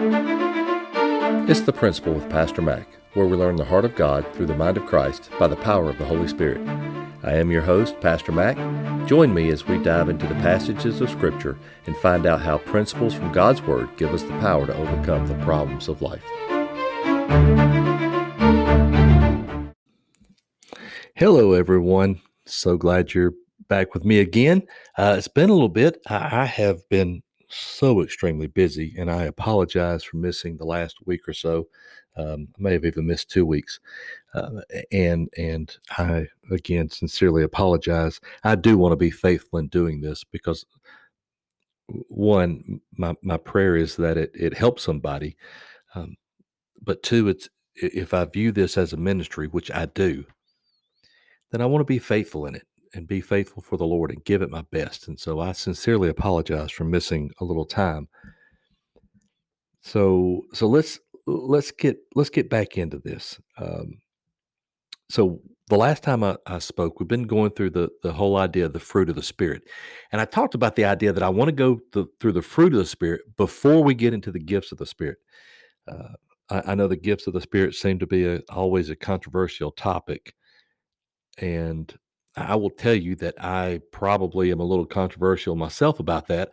It's The Principle with Pastor Mack, where we learn the heart of God through the mind of Christ by the power of the Holy Spirit. I am your host, Pastor Mack. Join me as we dive into the passages of Scripture and find out how principles from God's Word give us the power to overcome the problems of life. Hello, everyone. So glad you're back with me again. Uh, it's been a little bit. I, I have been so extremely busy, and I apologize for missing the last week or so. Um, I may have even missed two weeks, uh, and and I again sincerely apologize. I do want to be faithful in doing this because one, my my prayer is that it it helps somebody, um, but two, it's if I view this as a ministry, which I do, then I want to be faithful in it and be faithful for the Lord and give it my best. And so I sincerely apologize for missing a little time. So so let's let's get let's get back into this. Um, so the last time I, I, spoke, we've been going through the the whole idea of the fruit of the spirit, and I talked about the idea that I want to go through the fruit of the spirit before we get into the gifts of the spirit. Uh, I, I, know the gifts of the spirit seem to be a, always a controversial topic, and I will tell you that I probably am a little controversial myself about that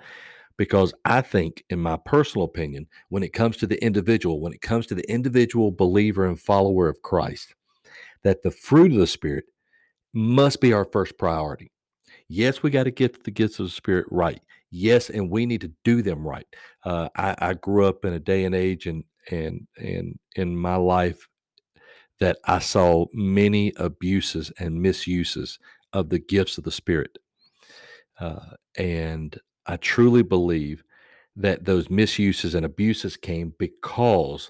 because I think, in my personal opinion, when it comes to the individual, when it comes to the individual believer and follower of Christ, that the fruit of the Spirit must be our first priority. Yes, we got to get the gifts of the Spirit right. Yes, and we need to do them right. Uh, I, I grew up in a day and age and and and in my life that I saw many abuses and misuses of the gifts of the Spirit. Uh, and I truly believe that those misuses and abuses came because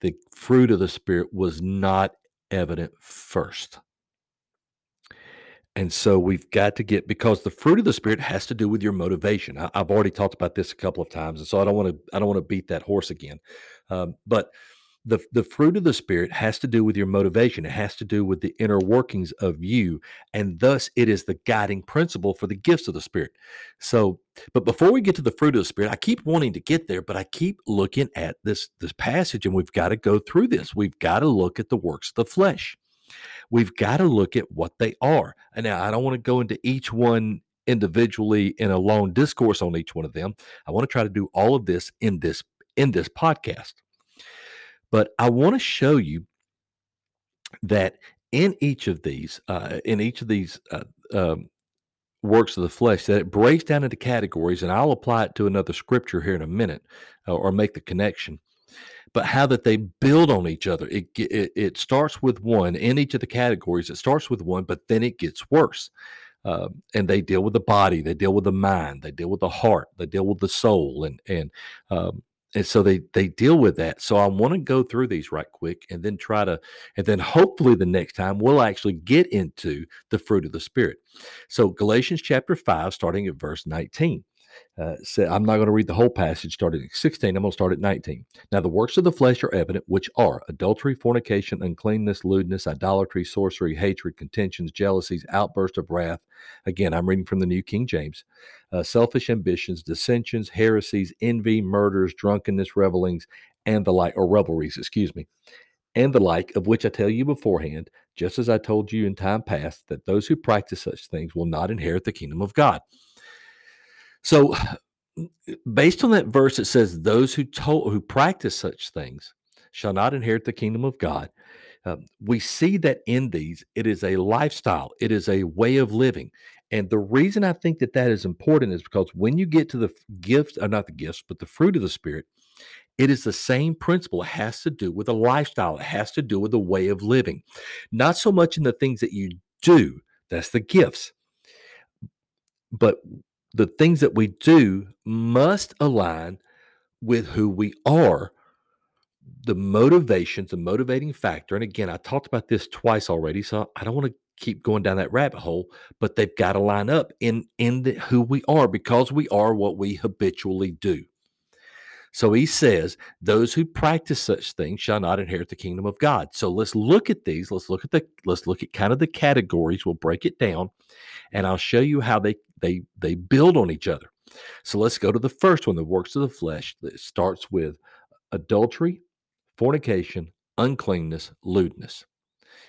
the fruit of the Spirit was not evident first. And so we've got to get because the fruit of the spirit has to do with your motivation. I, have already talked about this a couple of times, and so I don't want to I don't want to beat that horse again. Um, but the the fruit of the spirit has to do with your motivation. It has to do with the inner workings of you and thus it is the guiding principle for the gifts of the spirit. So but before we get to the fruit of the spirit i keep wanting to get there but i keep looking at this this passage and we've got to go through this. We've got to look at the works of the flesh. We've got to look at what they are. And now i don't want to go into each one individually in a long discourse on each one of them. I want to try to do all of this in this in this podcast but I want to show you that in each of these, uh, in each of these uh, um, works of the flesh, that it breaks down into categories, and I'll apply it to another scripture here in a minute, uh, or make the connection. But how that they build on each other. It, it it starts with one in each of the categories. It starts with one, but then it gets worse. Uh, and they deal with the body, they deal with the mind, they deal with the heart, they deal with the soul, and and um, and so they they deal with that. So i want to go through these right quick and then try to and then hopefully the next time we'll actually get into the fruit of the spirit. So galatians chapter 5 starting at verse 19 uh, say, I'm not going to read the whole passage starting at 16. I'm going to start at 19. Now, the works of the flesh are evident, which are adultery, fornication, uncleanness, lewdness, idolatry, sorcery, hatred, contentions, jealousies, outburst of wrath. Again, I'm reading from the New King James. Uh, selfish ambitions, dissensions, heresies, envy, murders, drunkenness, revelings, and the like, or revelries, excuse me, and the like, of which I tell you beforehand, just as I told you in time past, that those who practice such things will not inherit the kingdom of God. So, based on that verse, it says, "Those who told who practice such things shall not inherit the kingdom of God." Uh, we see that in these, it is a lifestyle, it is a way of living. And the reason I think that that is important is because when you get to the gifts, or uh, not the gifts, but the fruit of the Spirit, it is the same principle. It has to do with a lifestyle, it has to do with a way of living. Not so much in the things that you do, that's the gifts. But the things that we do must align with who we are. The motivations the motivating factor and again i talked about this twice already so i don't want to keep going down that rabbit hole but they've got to line up in in the, who we are because we are what we habitually do so he says those who practice such things shall not inherit the kingdom of god so let's look at these let's look at the let's look at kind of the categories we'll break it down and i'll show you how they they they build on each other. So let's go to the first one, the works of the flesh. It starts with adultery, fornication, uncleanness, lewdness.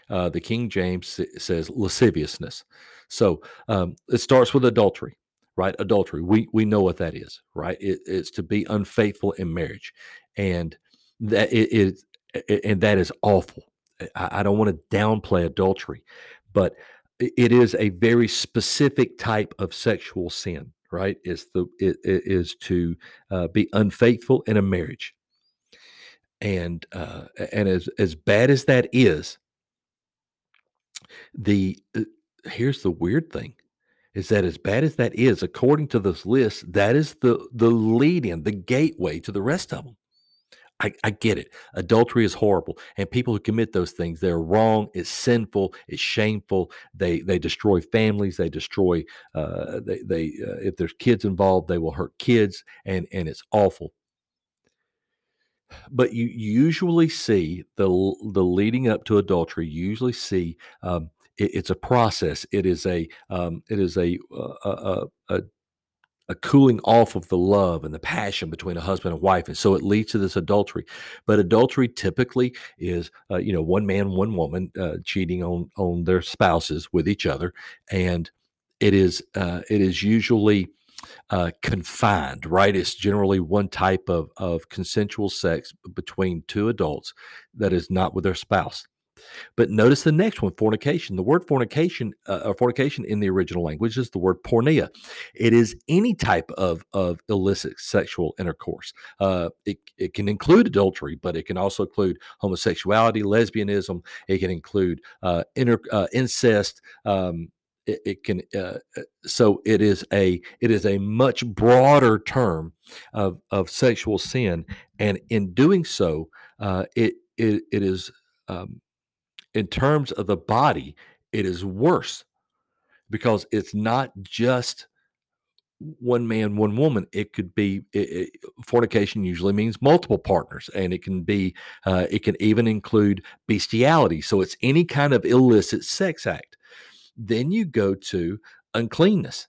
Uh, the King James says lasciviousness. So um, it starts with adultery, right? Adultery. We we know what that is, right? It, it's to be unfaithful in marriage, and that is, and that is awful. I, I don't want to downplay adultery, but it is a very specific type of sexual sin, right? It's the it, it is to uh, be unfaithful in a marriage, and uh, and as as bad as that is, the uh, here's the weird thing is that as bad as that is, according to this list, that is the the lead in, the gateway to the rest of them. I, I get it. Adultery is horrible, and people who commit those things, they're wrong. It's sinful. It's shameful. They they destroy families. They destroy. Uh, they they uh, if there's kids involved, they will hurt kids, and and it's awful. But you usually see the the leading up to adultery. You usually see um, it, it's a process. It is a um, it is a, uh, a, a, a a cooling off of the love and the passion between a husband and wife, and so it leads to this adultery. But adultery typically is, uh, you know, one man, one woman uh, cheating on on their spouses with each other, and it is uh, it is usually uh, confined, right? It's generally one type of of consensual sex between two adults that is not with their spouse. But notice the next one, fornication. The word fornication, uh, or fornication in the original language is the word porneia. It is any type of, of illicit sexual intercourse. Uh, it, it can include adultery, but it can also include homosexuality, lesbianism. It can include uh, inter, uh, incest. Um, it, it, can uh, uh, so it is a it is a much broader term of of sexual sin, and in doing so, it it, it is um, in terms of the body, it is worse because it's not just one man, one woman. It could be it, it, fornication. Usually means multiple partners, and it can be uh, it can even include bestiality. So it's any kind of illicit sex act. Then you go to uncleanness.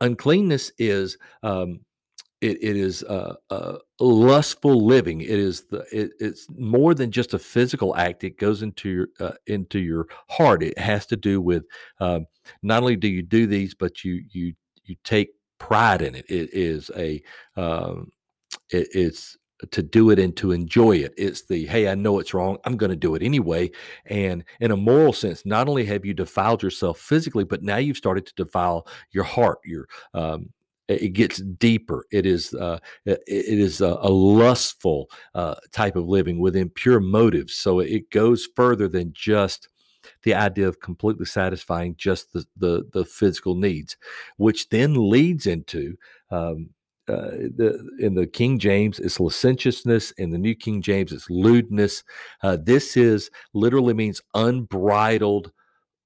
Uncleanness is um, it, it is uh, uh, lustful living. It is the it, it's more than just a physical act. It goes into your uh, into your heart. It has to do with um, not only do you do these, but you you you take pride in it. It is a um, it, it's to do it and to enjoy it. It's the hey, I know it's wrong. I'm going to do it anyway. And in a moral sense, not only have you defiled yourself physically, but now you've started to defile your heart, your um, it gets deeper. It is uh, it is a, a lustful uh, type of living with impure motives. So it goes further than just the idea of completely satisfying just the the, the physical needs, which then leads into um, uh, the, in the King James, it's licentiousness. In the New King James, it's lewdness. Uh, this is literally means unbridled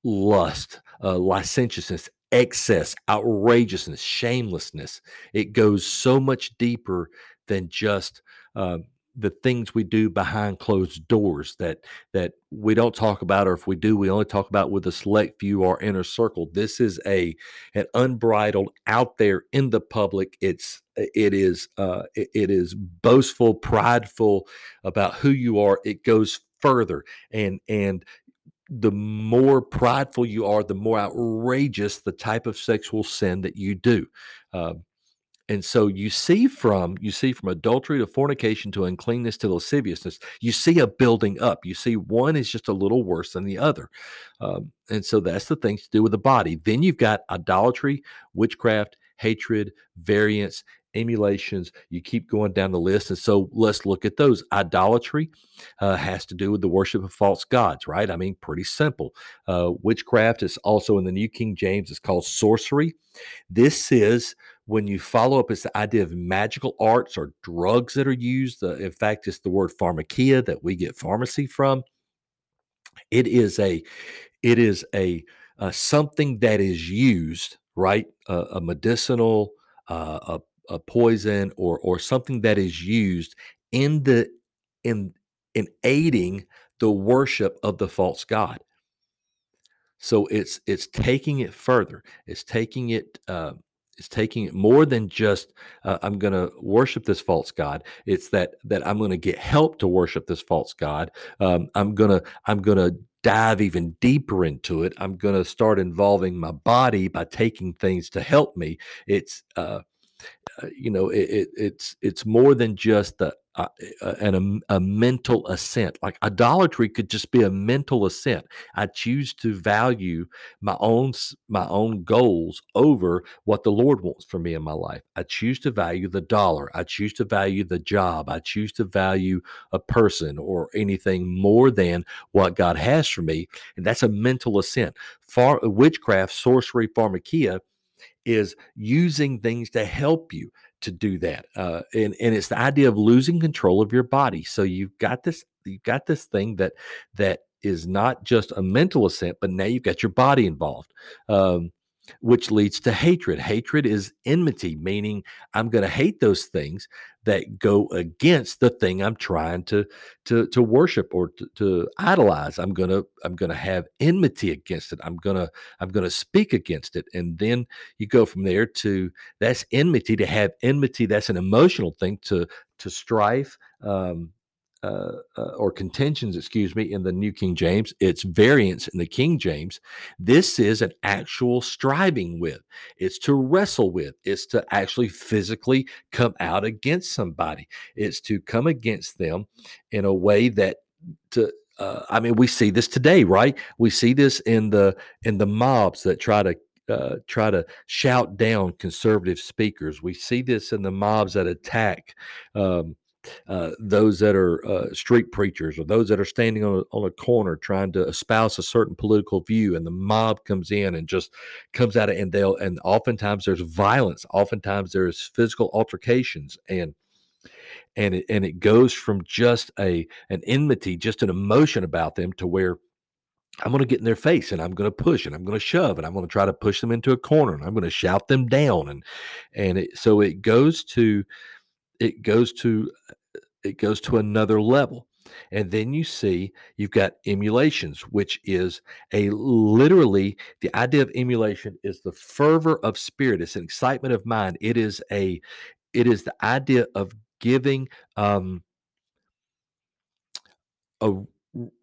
lust, uh, licentiousness, excess, outrageousness, shamelessness. It goes so much deeper than just uh, the things we do behind closed doors that that we don't talk about, or if we do, we only talk about with a select few or inner circle. This is a an unbridled out there in the public. It's it is uh, it, it is boastful, prideful about who you are. It goes further and and the more prideful you are, the more outrageous the type of sexual sin that you do. Uh, and so you see from you see from adultery to fornication to uncleanness to lasciviousness, you see a building up. You see one is just a little worse than the other, um, and so that's the things to do with the body. Then you've got idolatry, witchcraft, hatred, variance, emulations. You keep going down the list. And so let's look at those. Idolatry uh, has to do with the worship of false gods, right? I mean, pretty simple. Uh, witchcraft is also in the New King James, it's called sorcery. This is when you follow up, it's the idea of magical arts or drugs that are used. Uh, in fact, it's the word pharmakia that we get pharmacy from. It is a, it is a, uh, something that is used, right? A medicinal, uh, a a poison or or something that is used in the in in aiding the worship of the false god so it's it's taking it further it's taking it uh, it's taking it more than just uh, I'm going to worship this false god. It's that that I'm going to get help to worship this false god. Um, I'm gonna I'm gonna dive even deeper into it. I'm going to start involving my body by taking things to help me. It's uh, you know, it, it, it's it's more than just a, uh, a, a mental assent. Like idolatry could just be a mental assent. I choose to value my own my own goals over what the Lord wants for me in my life. I choose to value the dollar. I choose to value the job. I choose to value a person or anything more than what God has for me, and that's a mental assent. Far witchcraft, sorcery, pharmakia is using things to help you to do that. Uh, and and it's the idea of losing control of your body. So you've got this you've got this thing that that is not just a mental ascent, but now you've got your body involved. Um, which leads to hatred. Hatred is enmity, meaning I'm going to hate those things that go against the thing I'm trying to to to worship or to, to idolize. I'm gonna I'm gonna have enmity against it. I'm gonna I'm gonna speak against it, and then you go from there to that's enmity. To have enmity, that's an emotional thing. To to strife, um, uh, uh, or contentions, excuse me, in the New King James. It's variance in the King James. This is an actual striving with. It's to wrestle with. It's to actually physically come out against somebody. It's to come against them in a way that to uh, I mean, we see this today, right? We see this in the in the mobs that try to uh, try to shout down conservative speakers. We see this in the mobs that attack um, uh, those that are uh, street preachers or those that are standing on a, on a corner trying to espouse a certain political view and the mob comes in and just comes out and they'll and oftentimes there's violence oftentimes there's physical altercations and and it, and it goes from just a an enmity just an emotion about them to where I'm going to get in their face and I'm going to push and I'm going to shove and I'm going to try to push them into a corner and I'm going to shout them down and and it, so it goes to it goes to it goes to another level. And then you see you've got emulations which is a literally the idea of emulation is the fervor of spirit. It's an excitement of mind. It is a it is the idea of giving um a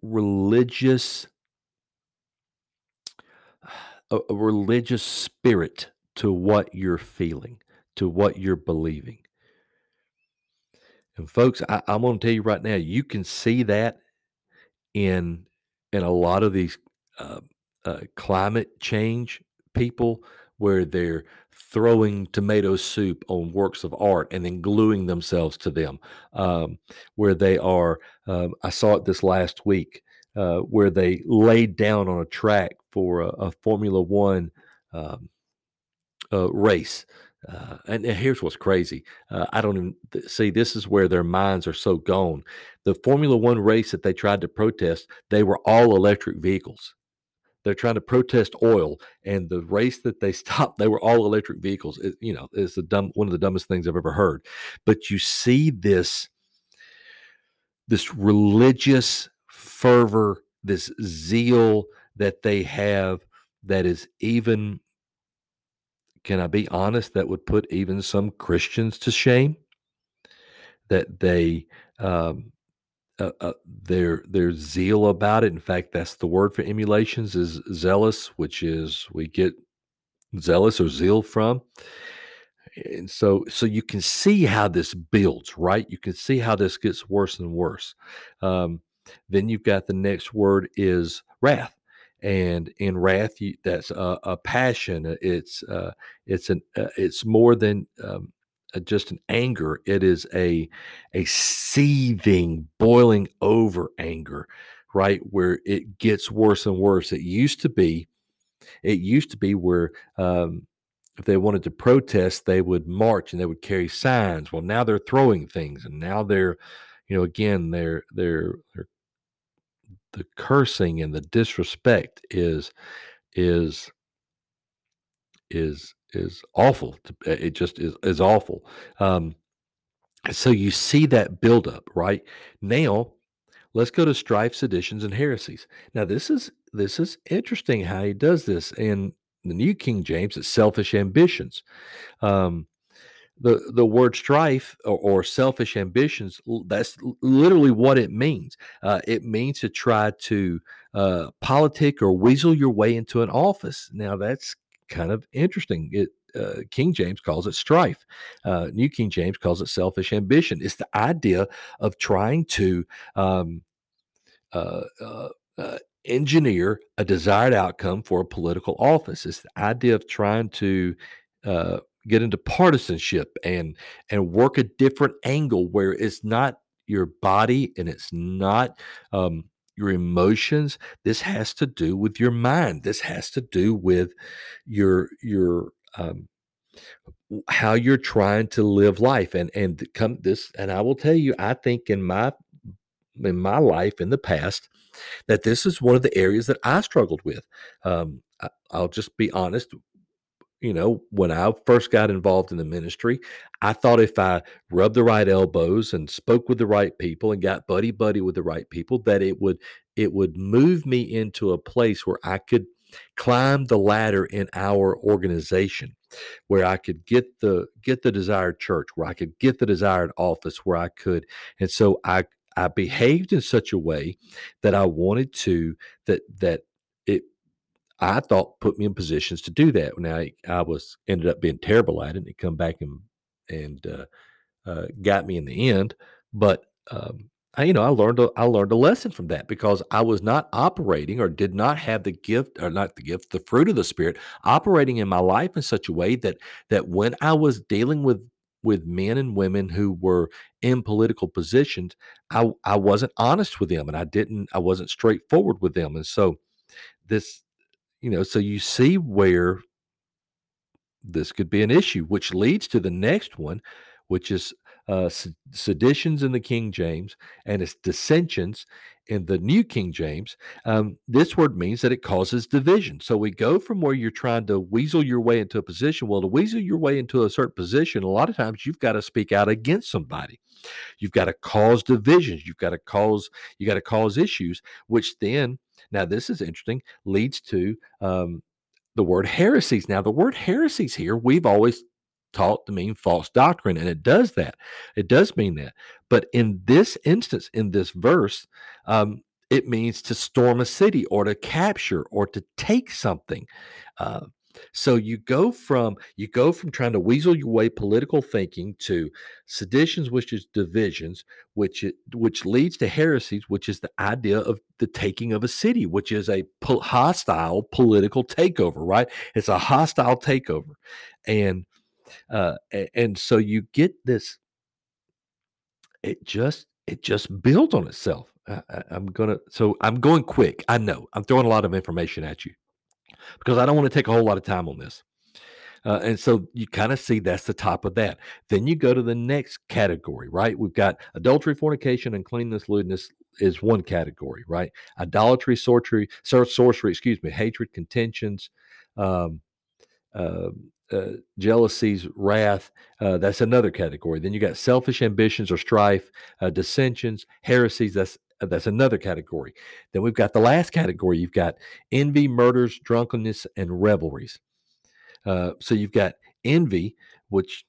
religious a, a religious spirit to what you're feeling to what you're believing and folks, I, I'm going to tell you right now, you can see that in in a lot of these uh, uh, climate change people where they're throwing tomato soup on works of art and then gluing themselves to them. Um, where they are, um, I saw it this last week, uh, where they laid down on a track for a, a Formula One um, uh, race uh, and, here's what's crazy. Uh, I don't even th- see this is where their minds are so gone. The Formula One race that they tried to protest, they were all electric vehicles. They're trying to protest oil, and the race that they stopped, they were all electric vehicles. It, you know, it's the dumb one of the dumbest things I've ever heard. But you see this this religious fervor, this zeal that they have that is even can I be honest, that would put even some Christians to shame that they um, uh, uh, their their zeal about it. In fact, that's the word for emulations is zealous, which is we get zealous or zeal from. And so, so you can see how this builds, right? You can see how this gets worse and worse. Um, then you've got the next word is wrath and in wrath that's a, a, passion uh, it's uh, it's an uh, it's more than um, just an anger it is a a seething boiling over anger right where it gets worse and worse. It used to be it used to be where um, if they wanted to protest they would march and they would carry signs. Well now they're throwing things and now they're you know again they're they're they're the cursing and the disrespect is is is is awful. It just is is awful. Um, so you see that buildup, right? Now, let's go to strife, seditions, and heresies. Now, this is this is interesting how he does this, in the New King James, it's selfish ambitions. Um, the the word strife or, or, selfish ambitions that's literally what it means. Uh, it means to try to uh, politic or weasel your way into an office. Now that's kind of interesting. It uh, king james calls it strife. Uh, new king james calls it selfish ambition. It's the idea of trying to um, uh, uh, engineer a desired outcome for a political office. It's the idea of trying to get into partisanship and and work a different angle where it's not your body and it's not um, your emotions. This has to do with your mind. This has to do with your your um, how you're trying to live life. And and come this and i will tell you i think in my in my life in the past that this is one of the areas that i struggled with. Um, I, i'll just be honest you know, when I first got involved in the ministry, I thought if I rubbed the right elbows and spoke with the right people and got buddy buddy with the right people, that it would it would move me into a place where I could climb the ladder in our organization, where I could get the get the desired church, where I could get the desired office, where I could, and so I I behaved in such a way that I wanted to that that it I thought put me in positions to do that. Now I was ended up being terrible at it, and it come back and and uh, uh, got me in the end. But um, I, you know, I learned a, I learned a lesson from that because I was not operating or did not have the gift or not the gift, the fruit of the spirit operating in my life in such a way that that when I was dealing with with men and women who were in political positions, I I wasn't honest with them and I didn't I wasn't straightforward with them, and so this you know, so you see where this could be an issue, which leads to the next one, which is uh, seditions in the King James and it's dissensions in the New King James. Um, this word means that it causes division. So we go from where you're trying to weasel your way into a position. Well, to weasel your way into a certain position, a lot of times you've got to speak out against somebody. You've got to cause divisions. You've got to cause you got to cause issues, which then now, this is interesting, leads to um, the word heresies. Now, the word heresies here, we've always taught to mean false doctrine, and it does that. It does mean that. But in this instance, in this verse, um, it means to storm a city or to capture or to take something. Uh, so you go from you go from trying to weasel your way political thinking to seditions, which is divisions, which it, which leads to heresies, which is the idea of the taking of a city, which is a po- hostile political takeover. Right? It's a hostile takeover, and uh, and so you get this. It just it just builds on itself. I, I'm gonna so I'm going quick. I know I'm throwing a lot of information at you because I don't want to take a whole lot of time on this. Uh, and so you kind of see that's the top of that. Then you go to the next category, right? We've got adultery, fornication, uncleanness, lewdness is one category, right? Idolatry, sorcery, sorcery, excuse me, hatred, contentions, um, uh, uh, jealousies, wrath. Uh, that's another category. Then you got selfish ambitions or strife, uh, dissensions, heresies. That's that's another category. Then we've got the last category. You've got envy, murders, drunkenness, and revelries. Uh, so you've got envy, which,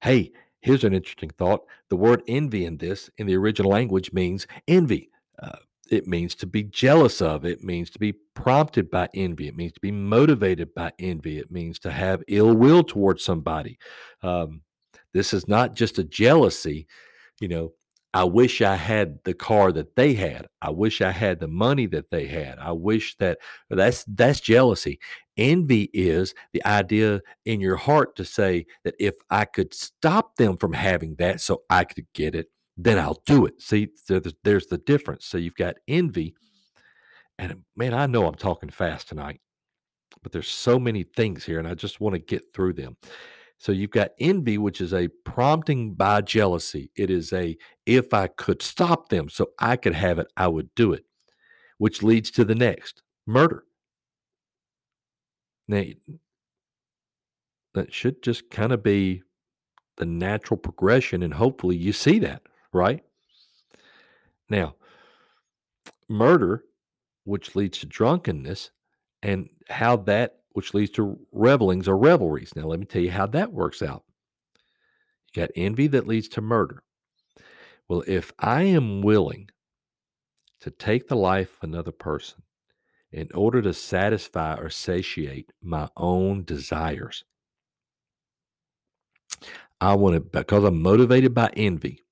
hey, here's an interesting thought. The word envy in this, in the original language, means envy. Uh, it means to be jealous of. It means to be prompted by envy. It means to be motivated by envy. It means to have ill will towards somebody. Um, this is not just a jealousy. You know, I wish I had the car that they had. I wish I had the money that they had. I wish that that's that's jealousy. Envy is the idea in your heart to say that if I could stop them from having that so I could get it, then I'll do it. See, there's, there's the difference. So you've got envy and man, I know I'm talking fast tonight, but there's so many things here and I just want to get through them. So you've got envy, which is a prompting by jealousy. It is a if I could stop them so I could have it, I would do it, which leads to the next murder. Now, that should just kind of be the natural progression, and hopefully you see that, right? Now, murder, which leads to drunkenness, and how that which leads to revelings or revelries. Now, let me tell you how that works out. You got envy that leads to murder. Well, if I am willing to take the life of another person in order to satisfy or satiate my own desires, I want to, because I'm motivated by envy,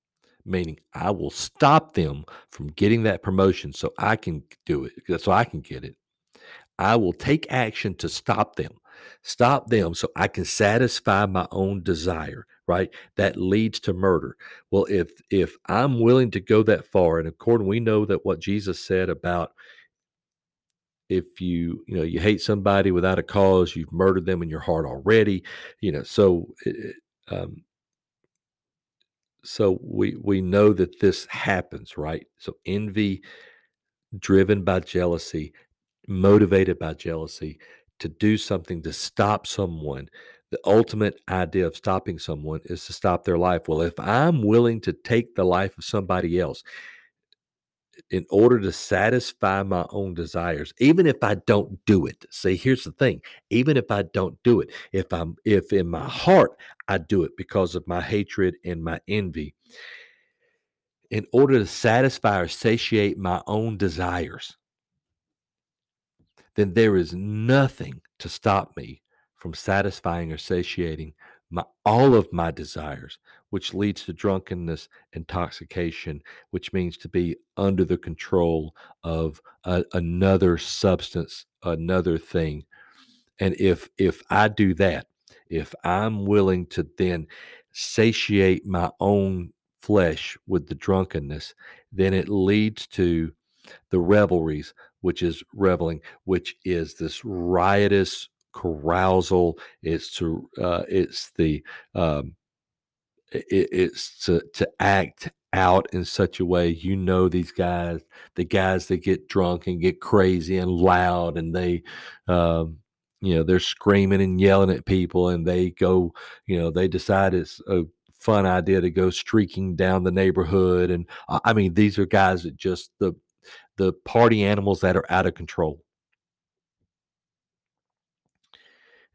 meaning I will stop them from getting that promotion so I can do it, so I can get it. I will take action to stop them, stop them so I can satisfy my own desire, right? That leads to murder. Well, if if I'm willing to go that far, and according we know that what Jesus said about if you you know you hate somebody without a cause, you've murdered them in your heart already. You know, so um, so we we know that this happens, right? So envy, driven by jealousy, motivated by jealousy, to do something to stop someone. The ultimate idea of stopping someone is to stop their life. Well, if I'm willing to take the life of somebody else, in order to satisfy my own desires even if i don't do it see here's the thing even if i don't do it if i'm if in my heart i do it because of my hatred and my envy in order to satisfy or satiate my own desires then there is nothing to stop me from satisfying or satiating my, all of my desires, which leads to drunkenness, intoxication, which means to be under the control of a, another substance, another thing. And if if I do that, if I'm willing to then satiate my own flesh with the drunkenness, then it leads to the revelries, which is reveling, which is this riotous carousal. It's to uh, it's the um, it, it's to to act out in such a way you know these guys the guys that get drunk and get crazy and loud and they um, you know they're screaming and yelling at people and they go you know they decide it's a fun idea to go streaking down the neighborhood and i mean these are guys that just the the party animals that are out of control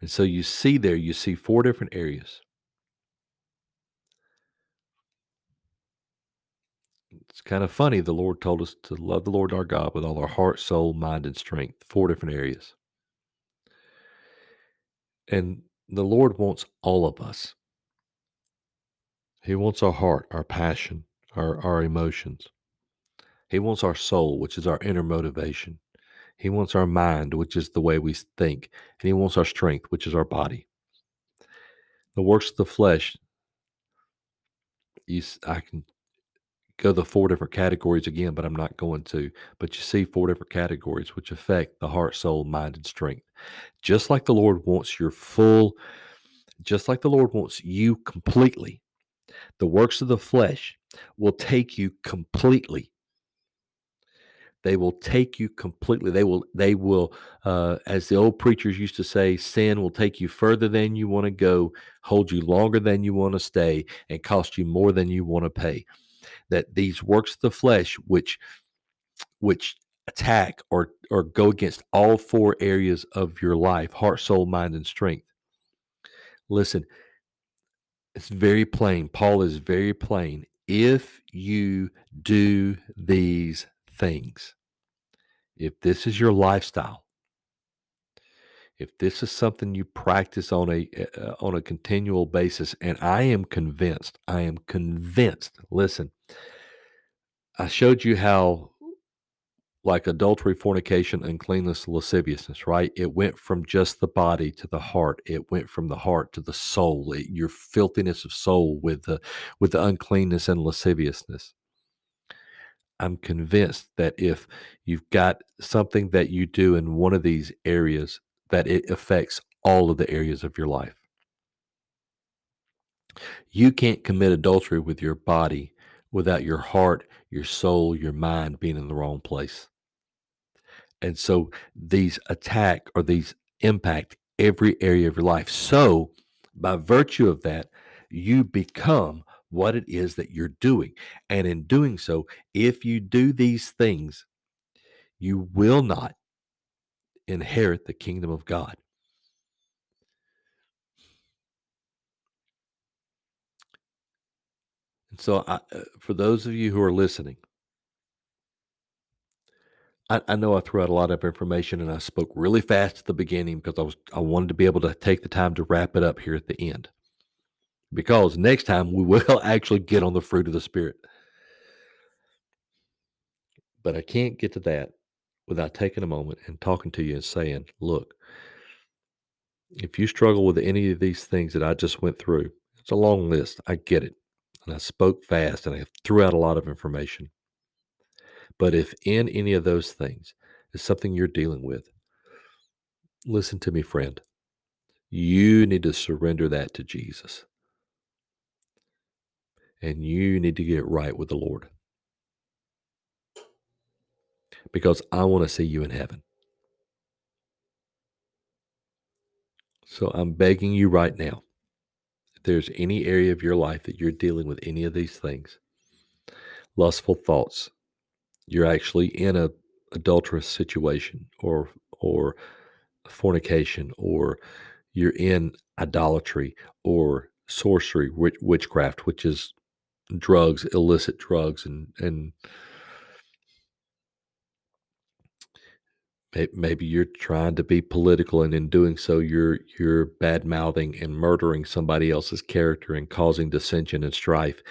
And so you see there, you see four different areas. It's kind of funny. The Lord told us to love the Lord our God with all our heart, soul, mind, and strength. Four different areas. And the Lord wants all of us. He wants our heart, our passion, our, our emotions. He wants our soul, which is our inner motivation. He wants our mind, which is the way we think. And He wants our strength, which is our body. The works of the flesh, you, I can go the four different categories again, but I'm not going to. But you see four different categories which affect the heart, soul, mind, and strength. Just like the Lord wants your full, just like the Lord wants you completely, the works of the flesh will take you completely they will take you completely. They will, they will, uh, as the old preachers used to say, sin will take you further than you want to go, hold you longer than you want to stay, and cost you more than you want to pay. That these works of the flesh, which, which attack or or go against all four areas of your life heart soul mind and strength listen it's very plain paul is very plain if you do these things. If this is your lifestyle, if this is something you practice on a uh, on a continual basis and I am convinced, I am convinced. Listen, I showed you how like adultery, fornication, uncleanness, lasciviousness, right? It went from just the body to the heart. It went from the heart to the soul. It, your filthiness of soul with the with the uncleanness and lasciviousness. I'm convinced that if you've got something that you do in one of these areas, that it affects all of the areas of your life. You can't commit adultery with your body without your heart, your soul, your mind being in the wrong place. And so these attack or these impact every area of your life. So, by virtue of that, you become what it is that you're doing. And in doing so, if you do these things, you will not, inherit the kingdom of God. And so, I, uh, for those of you who are listening, I, I know I threw out a lot of information and I spoke really fast at the beginning because I was I wanted to be able to take the time to wrap it up here at the end. Because next time we will actually get on the fruit of the spirit. But I can't get to that without taking a moment and talking to you and saying, look, if you struggle with any of these things that I just went through, it's a long list. I get it. And I spoke fast and I threw out a lot of information. But if in any of those things is something you're dealing with, listen to me, friend. You need to surrender that to Jesus. And you need to get right with the Lord. Because I want to see you in heaven. So I'm begging you right now if there's any area of your life that you're dealing with any of these things lustful thoughts, you're actually in a adulterous situation or or fornication or you're in idolatry or sorcery witchcraft which is drugs illicit drugs and and maybe you're trying to be political and in doing so you're you're bad mouthing and murdering somebody else's character and causing dissension and strife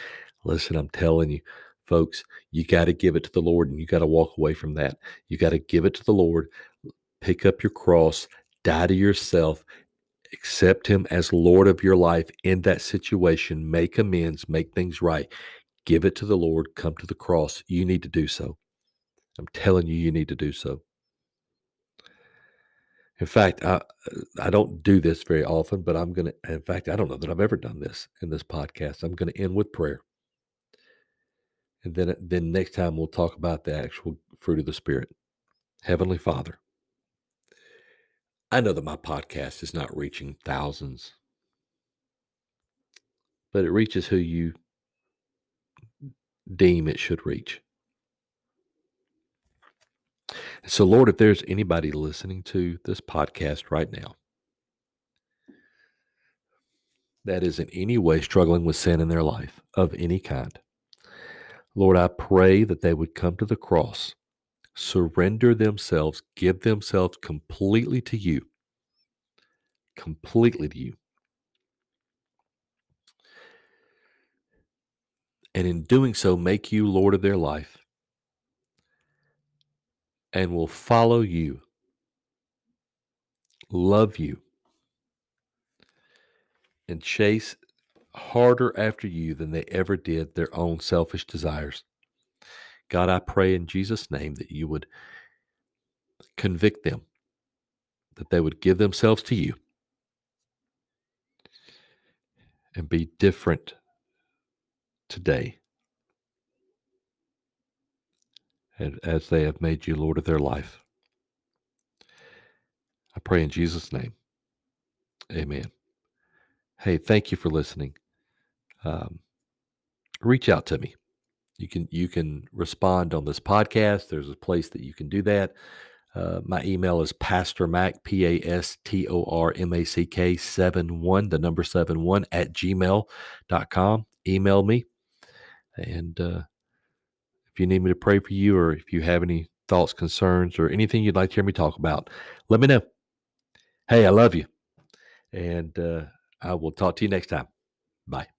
listen i'm telling you folks, you got to give it to the Lord and you got to walk away from that. You got to give it to the Lord, pick up your cross, die to yourself, accept Him as Lord of your life in that situation, make amends, make things right. Give it to the Lord, come to the cross. You need to do so. I'm telling you, you need to do so. In fact, I I don't do this very often, but I'm gonna. In fact, I don't know that I've ever done this in this podcast. I'm going to end with prayer. And then, then next time we'll talk about the actual fruit of the Spirit. Heavenly Father, I know that my podcast is not reaching thousands, but it reaches who you deem it should reach. So, Lord, if there's anybody listening to this podcast right now that is in any way struggling with sin in their life of any kind, Lord, I pray that they would come to the cross, surrender themselves, give themselves completely to you, completely to you. And in doing so, make you Lord of their life and will follow you, love you, and chase harder after you than they ever did their own selfish desires. God, I pray in Jesus' name that you would convict them, that they would give themselves to you and be different today as they have made you Lord of their life. I pray in Jesus' name. Amen. Hey, thank you for listening um, reach out to me. You can you can respond on this podcast. There's a place that you can do that. Uh, my email is Pastor Mack, P A S T O R M A C K 7 1, the number 7 1 at gmail.com. Email me. And uh, if you need me to pray for you or if you have any thoughts, concerns, or anything you'd like to hear me talk about, let me know. Hey, I love you. And uh, I will talk to you next time. Bye.